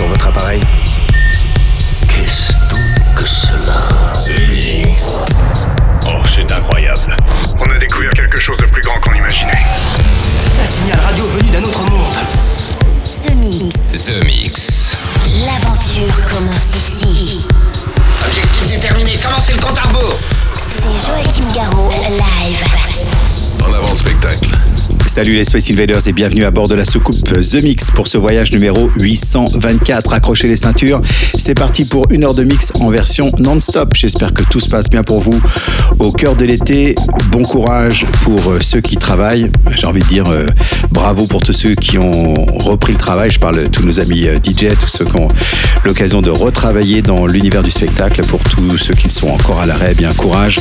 sur votre appareil. Qu'est-ce donc que cela Oh, c'est incroyable. On a découvert quelque chose de plus grand qu'on imaginait. Un signal radio venu d'un autre monde. The Mix. The Mix. L'aventure commence ici. Objectif déterminé, commencez le compte à rebours C'est Joachim Garraud, live. En avant le spectacle. Salut les Space Invaders et bienvenue à bord de la soucoupe The Mix pour ce voyage numéro 824. Accrochez les ceintures, c'est parti pour une heure de mix en version non-stop. J'espère que tout se passe bien pour vous. Au cœur de l'été, bon courage pour euh, ceux qui travaillent. J'ai envie de dire euh, bravo pour tous ceux qui ont repris le travail. Je parle de tous nos amis euh, DJ, tous ceux qui ont l'occasion de retravailler dans l'univers du spectacle. Pour tous ceux qui sont encore à l'arrêt, bien courage.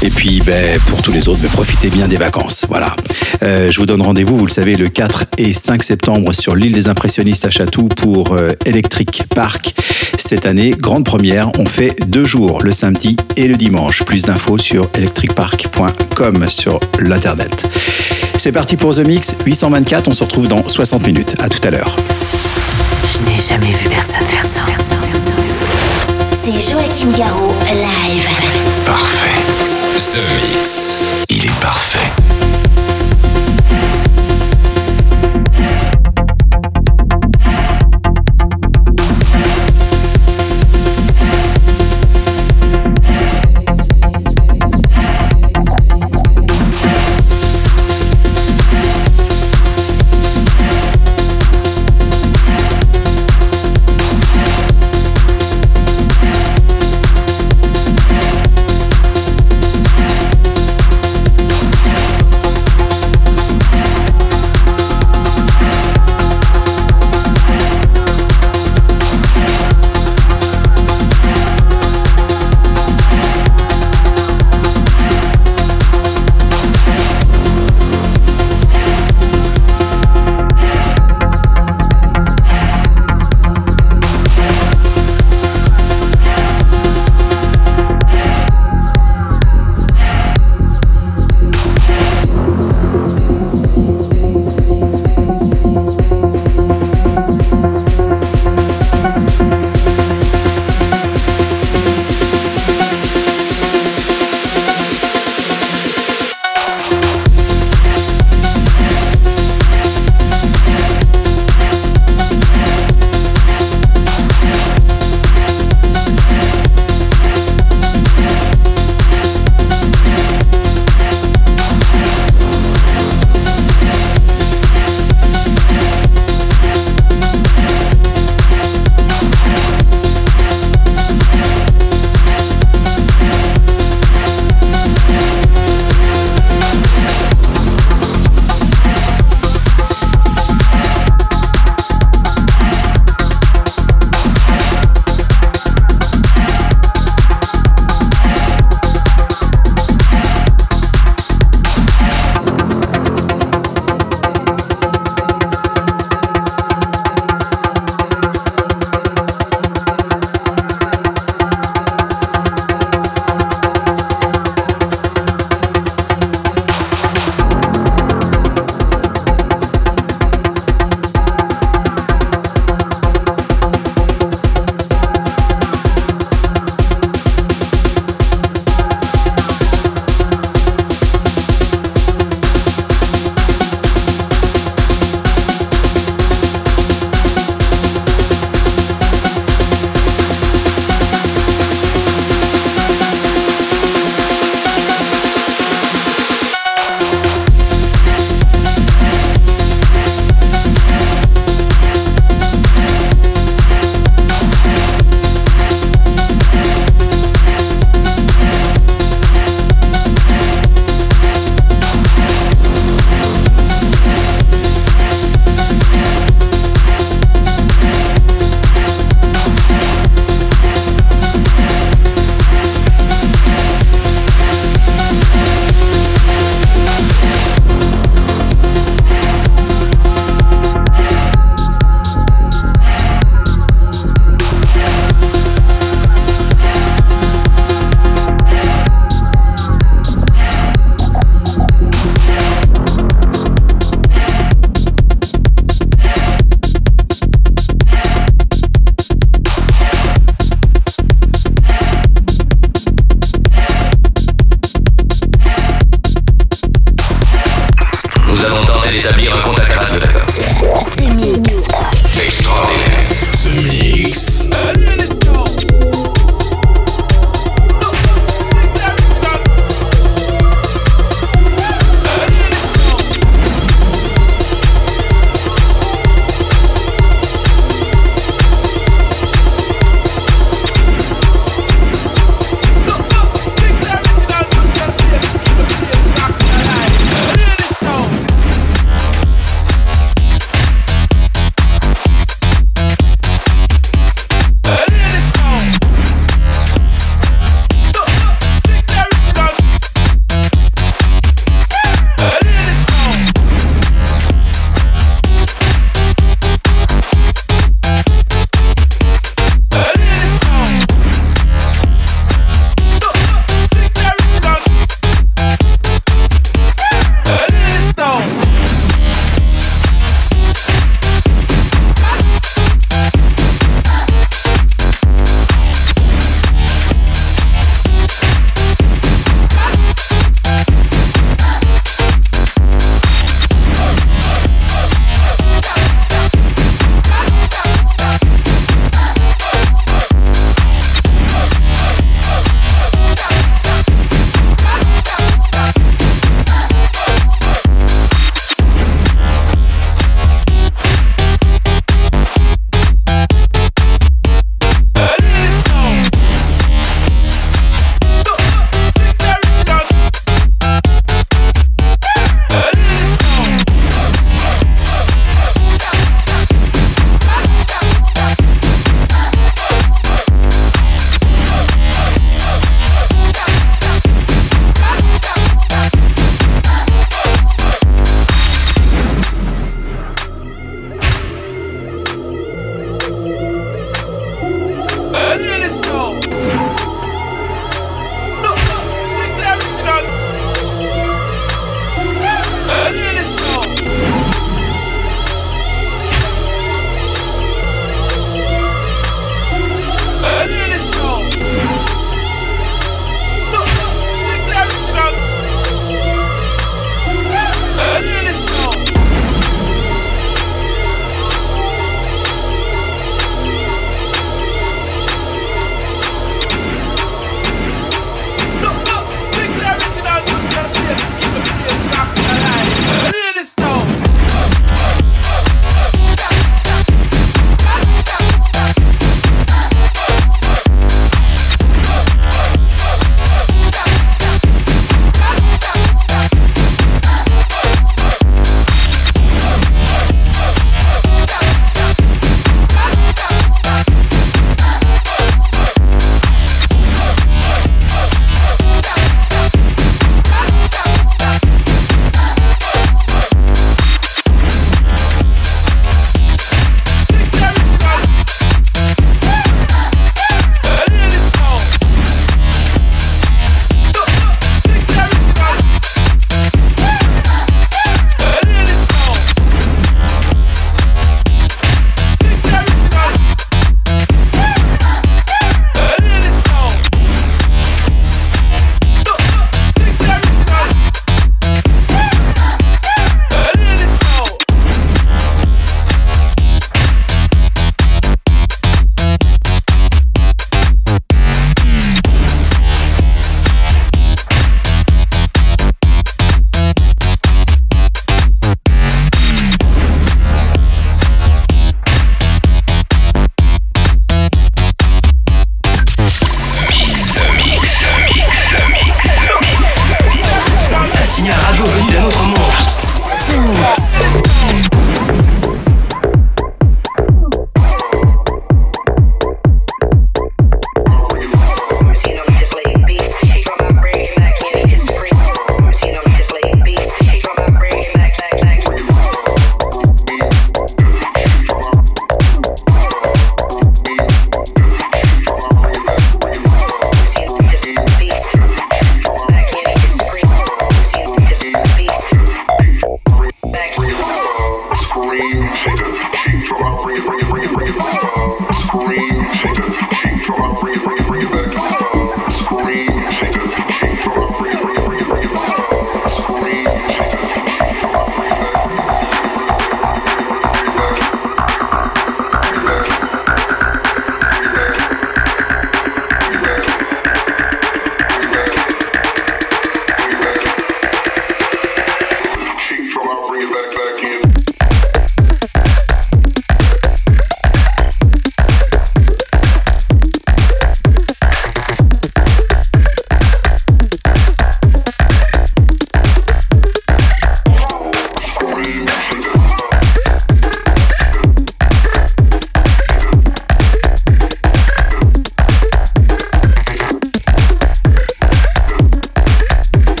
Et puis ben, pour tous les autres, ben, profitez bien des vacances. Voilà. Euh, je vous donne rendez-vous, vous le savez, le 4 et 5 septembre sur l'île des impressionnistes à Chatou pour euh, Electric Park. Cette année, grande première, on fait deux jours, le samedi et le dimanche. Plus d'infos sur electricpark.com sur l'internet. C'est parti pour The Mix 824, on se retrouve dans 60 minutes. À tout à l'heure. Je n'ai jamais vu personne faire ça. C'est Joachim Garraud, live. Parfait. The Mix. Il est parfait.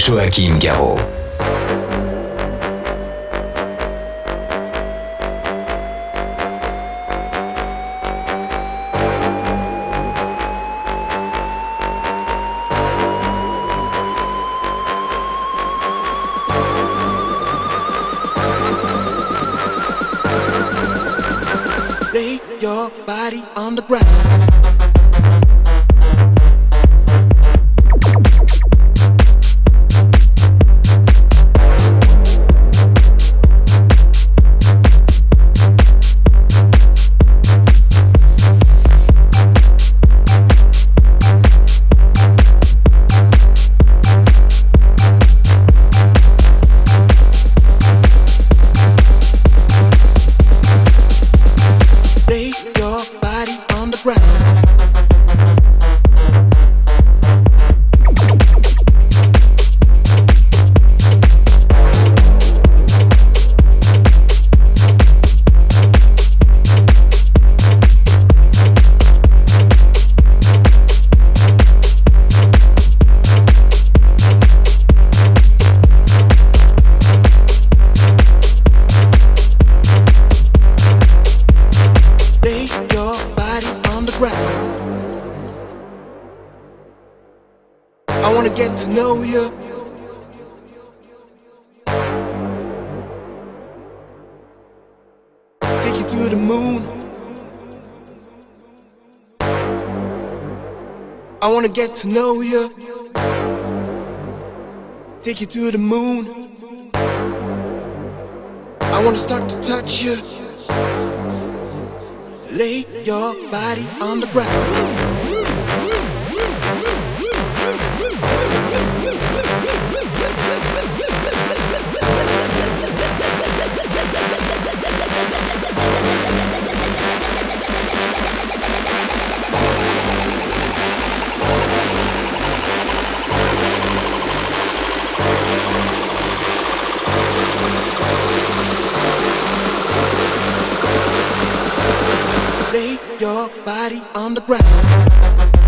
Joachim Garraud. wanna get to know you. Take you to the moon. I wanna start to touch you. Lay your body on the ground. lay your body on the ground.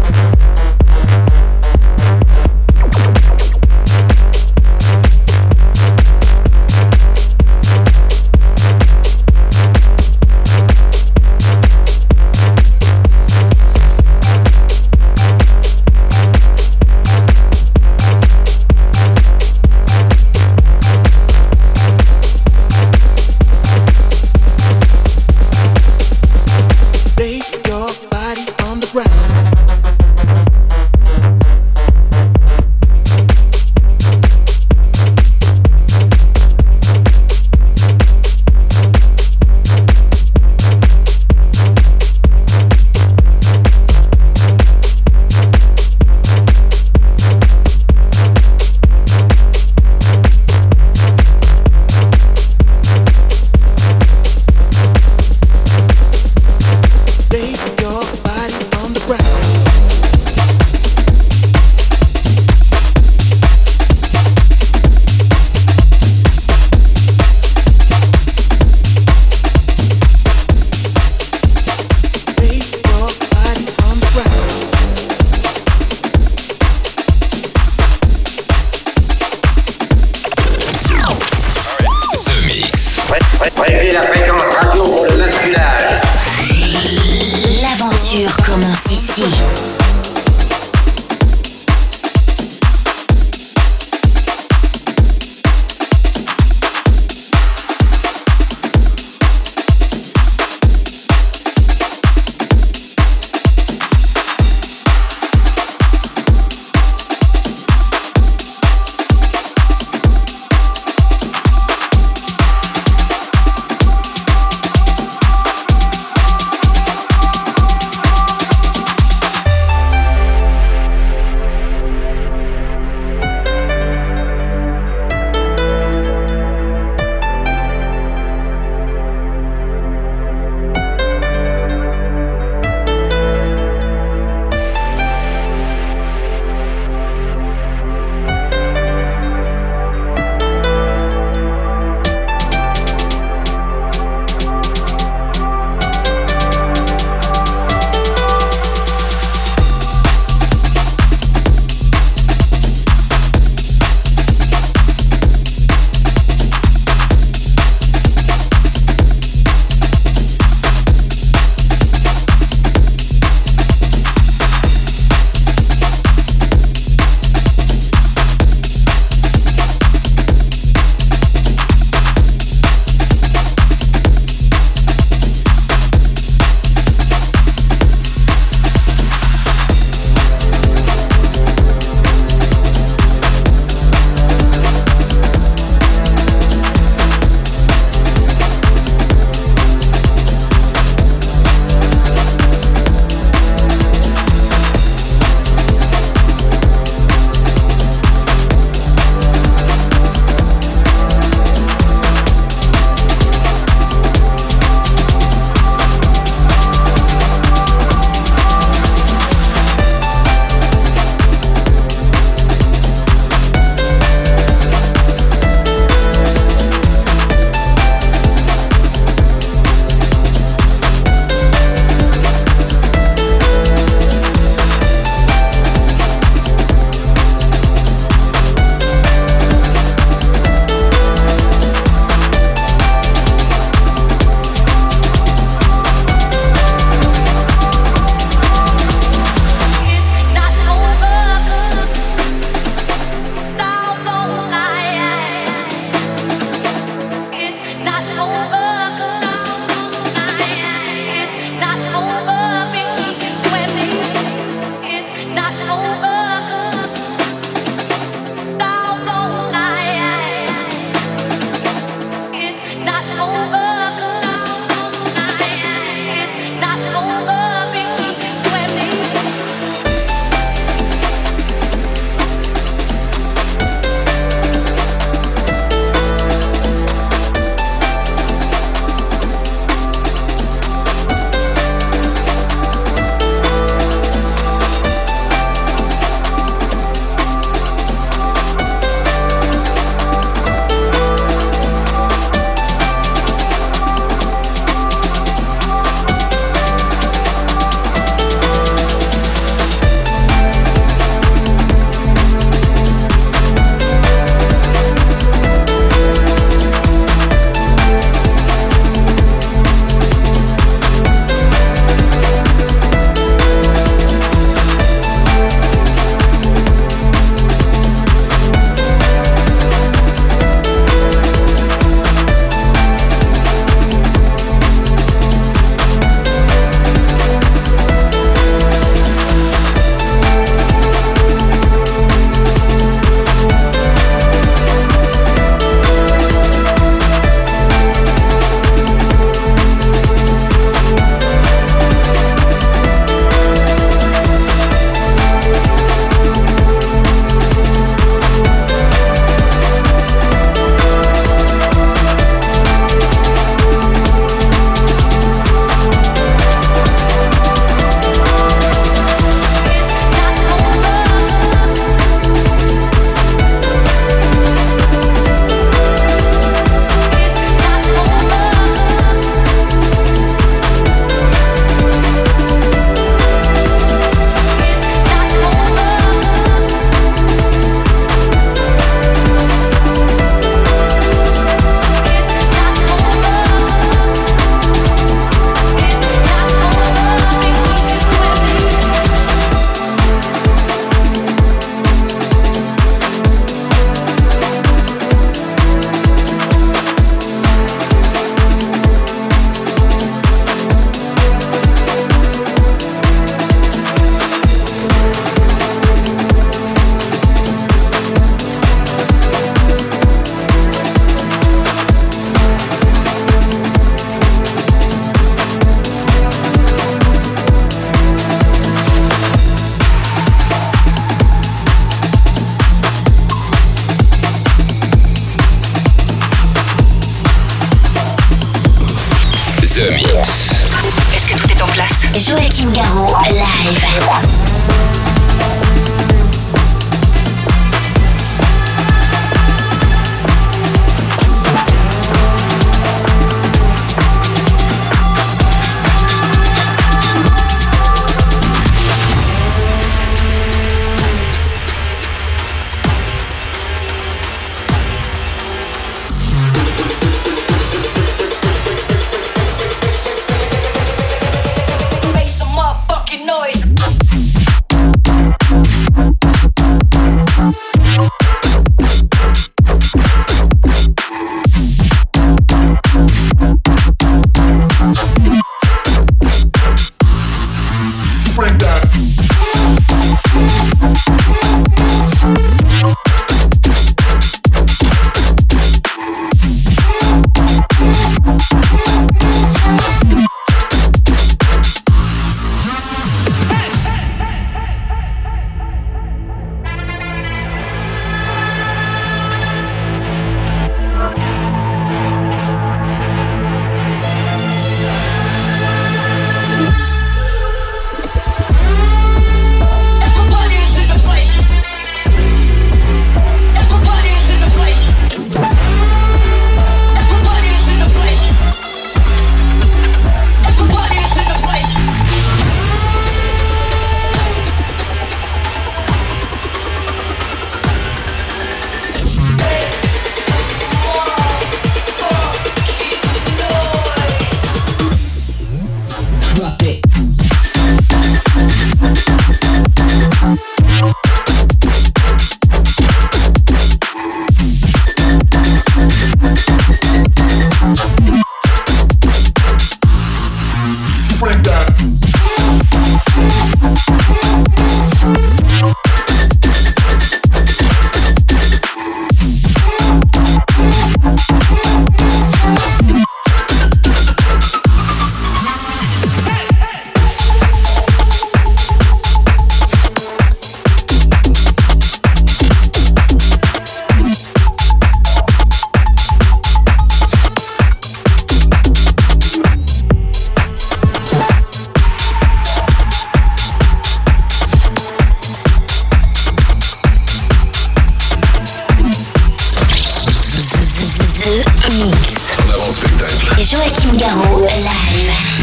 Mix. En avant-spectacle. Joachim Garraud, live.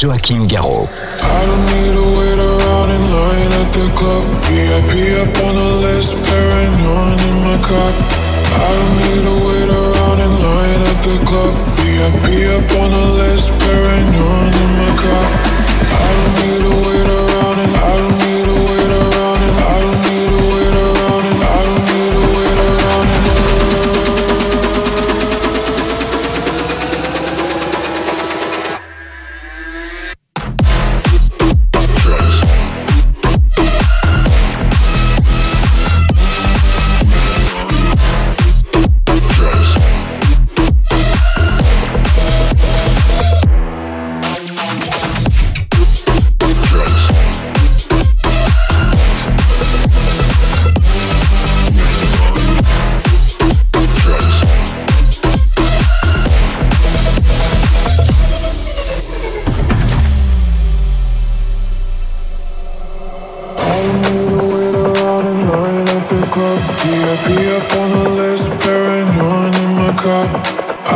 Joachim Garraud.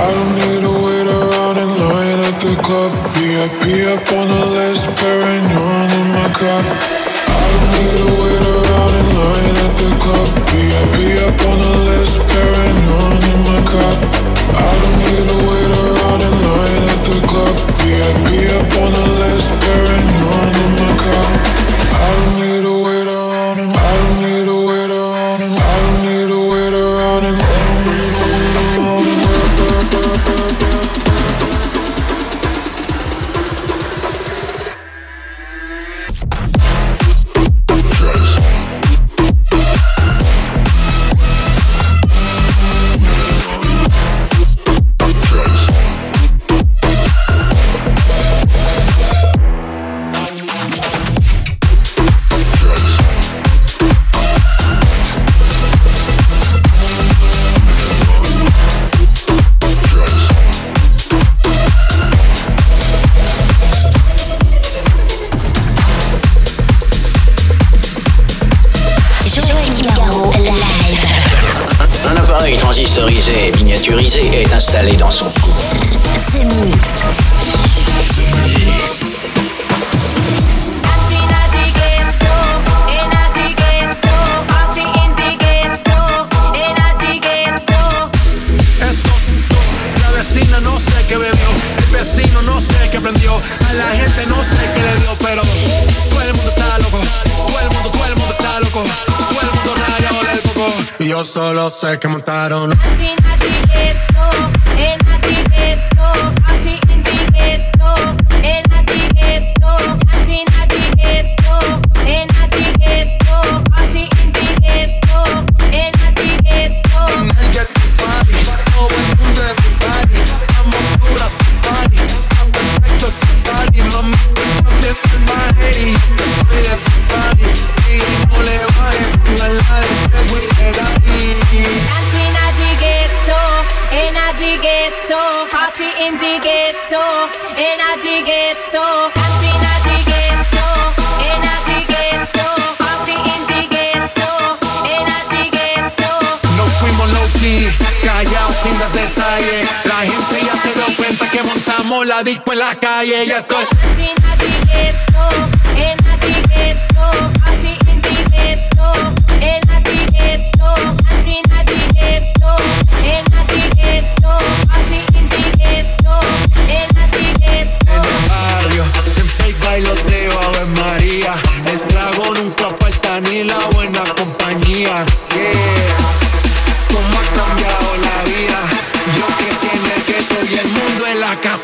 I don't need to wait around in line at the club. VIP up on the list, pairing paranoid in my cup. I don't need to wait around in line at the club. VIP up on the list, pairing paranoid in my cup. I don't need to wait around in line at the club. VIP up on the list, pairing paranoid in my cup. I don't need la disco en la calle y esto es.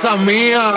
Essa minha.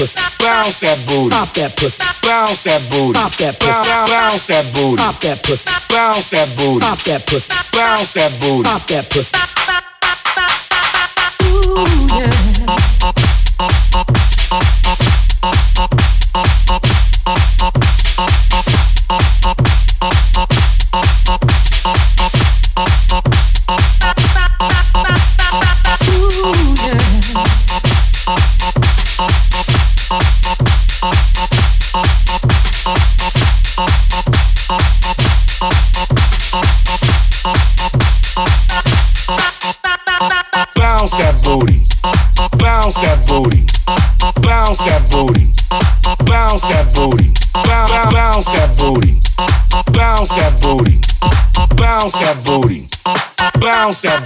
pussy, bounce that booty. Pop that pussy, bounce that booty. Pop that pussy, bounce that booty. Pop that pussy, bounce that booty. Pop that pussy, bounce that booty. Pop that pussy.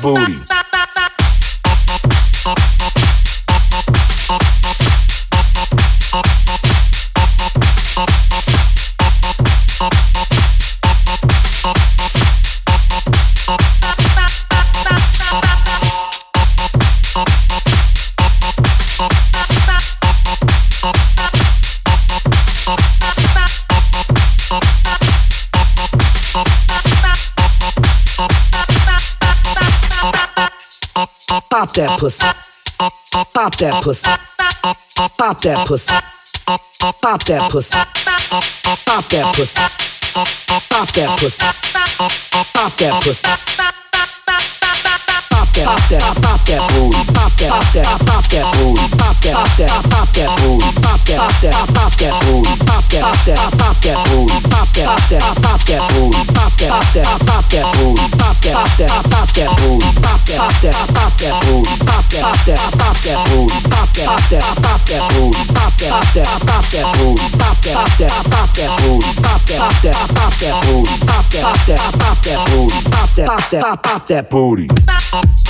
booty. pussy. Pop that pussy. Pop that pussy. Pop that pussy. Pop that pussy. Pop that pussy. Pop that, pop that, pop that, pop that, pop that, pop that. that booty.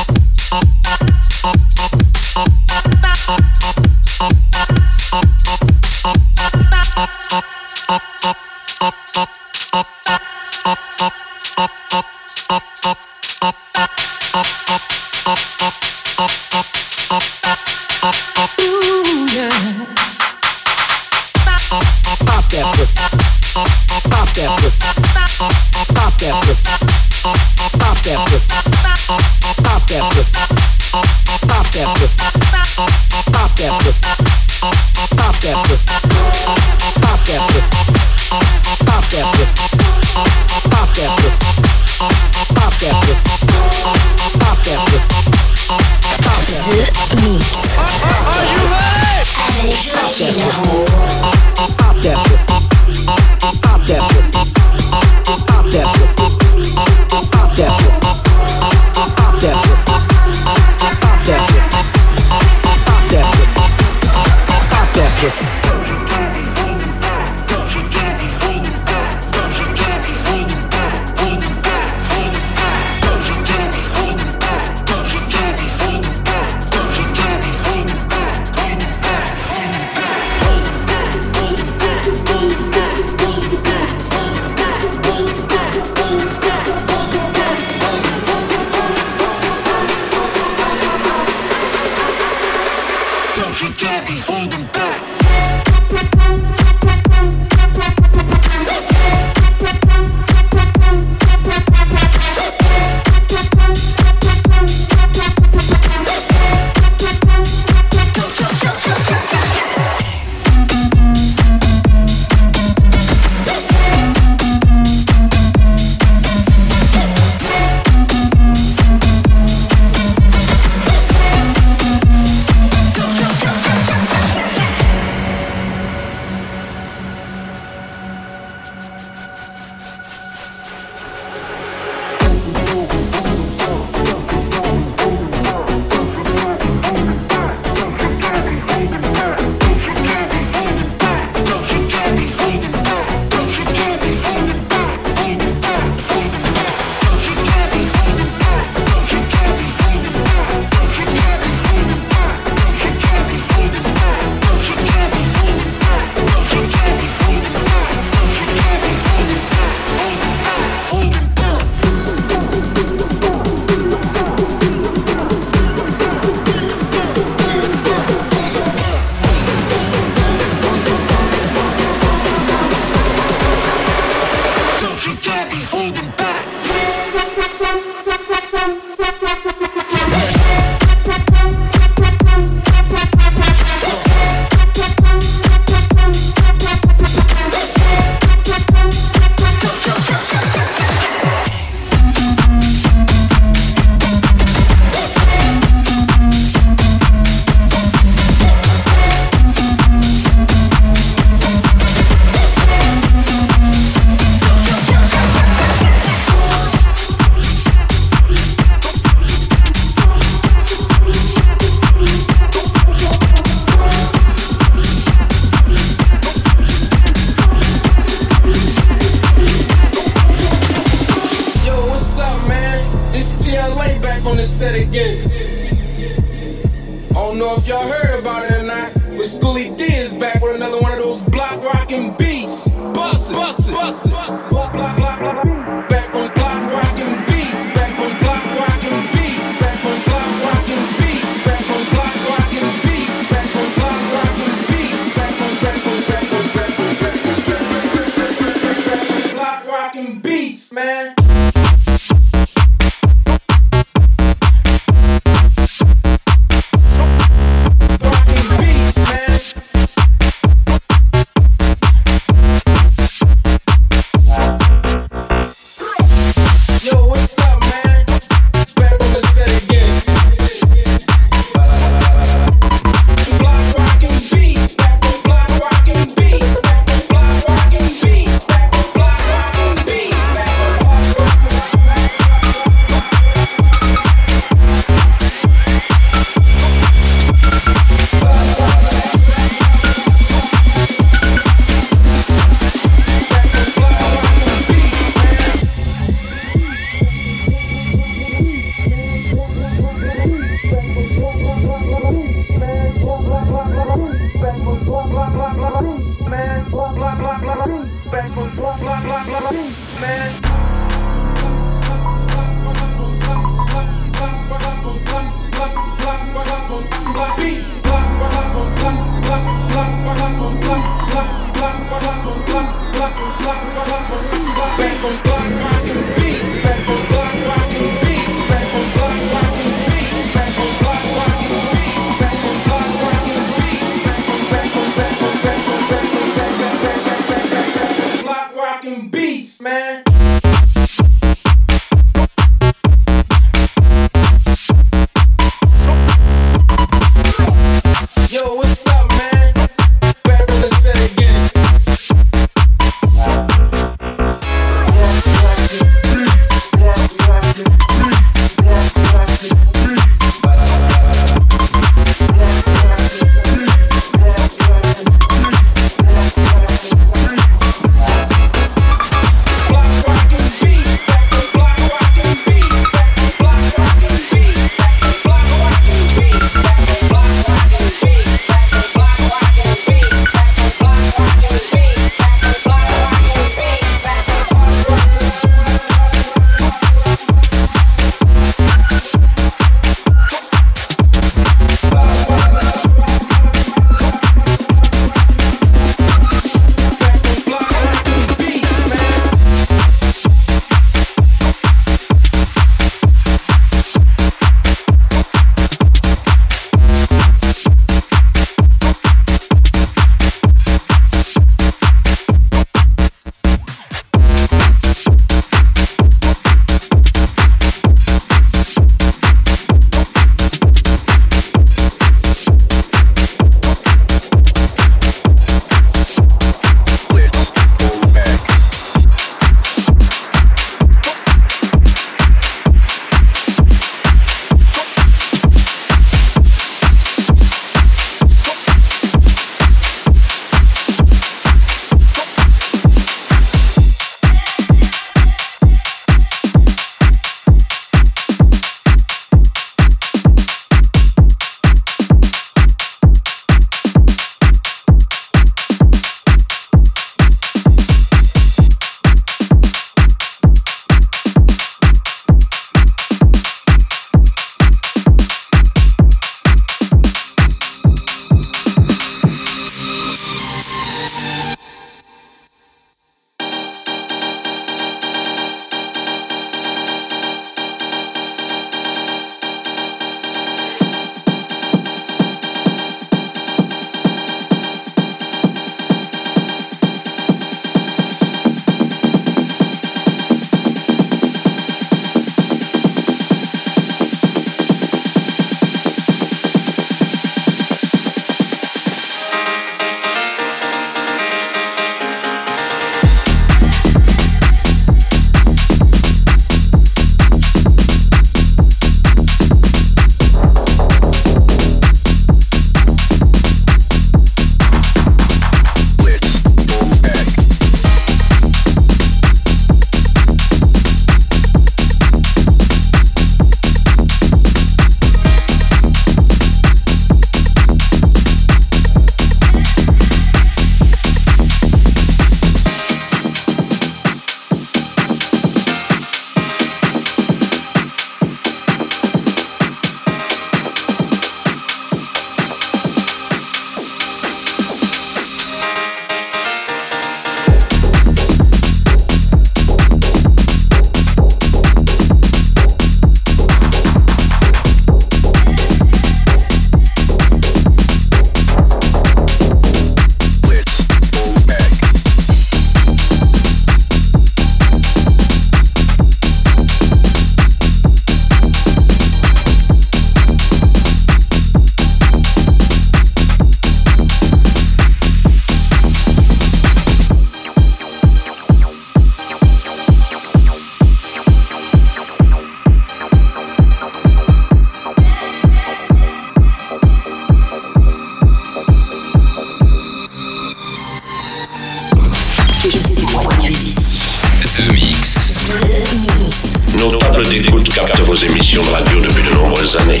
d'écoute vos émissions de radio depuis de nombreuses années.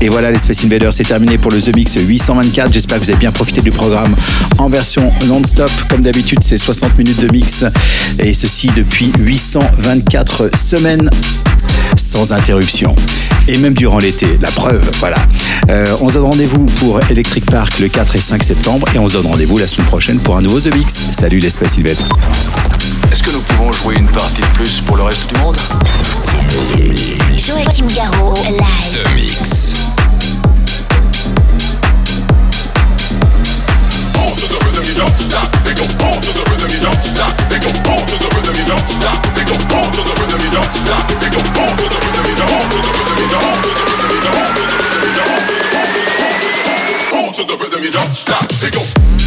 Et voilà les Space c'est terminé pour le The Mix 824. J'espère que vous avez bien profité du programme en version non-stop. Comme d'habitude, c'est 60 minutes de mix et ceci depuis 824 semaines sans interruption. Et même durant l'été, la preuve, voilà. Euh, on se donne rendez-vous pour Electric Park le 4 et 5 septembre et on se donne rendez-vous la semaine prochaine pour un nouveau The Mix. Salut les Space est-ce que nous pouvons jouer une partie de plus pour le reste du monde? Joachim Garraud, live. The Mix. to the rhythm, you don't stop. They go.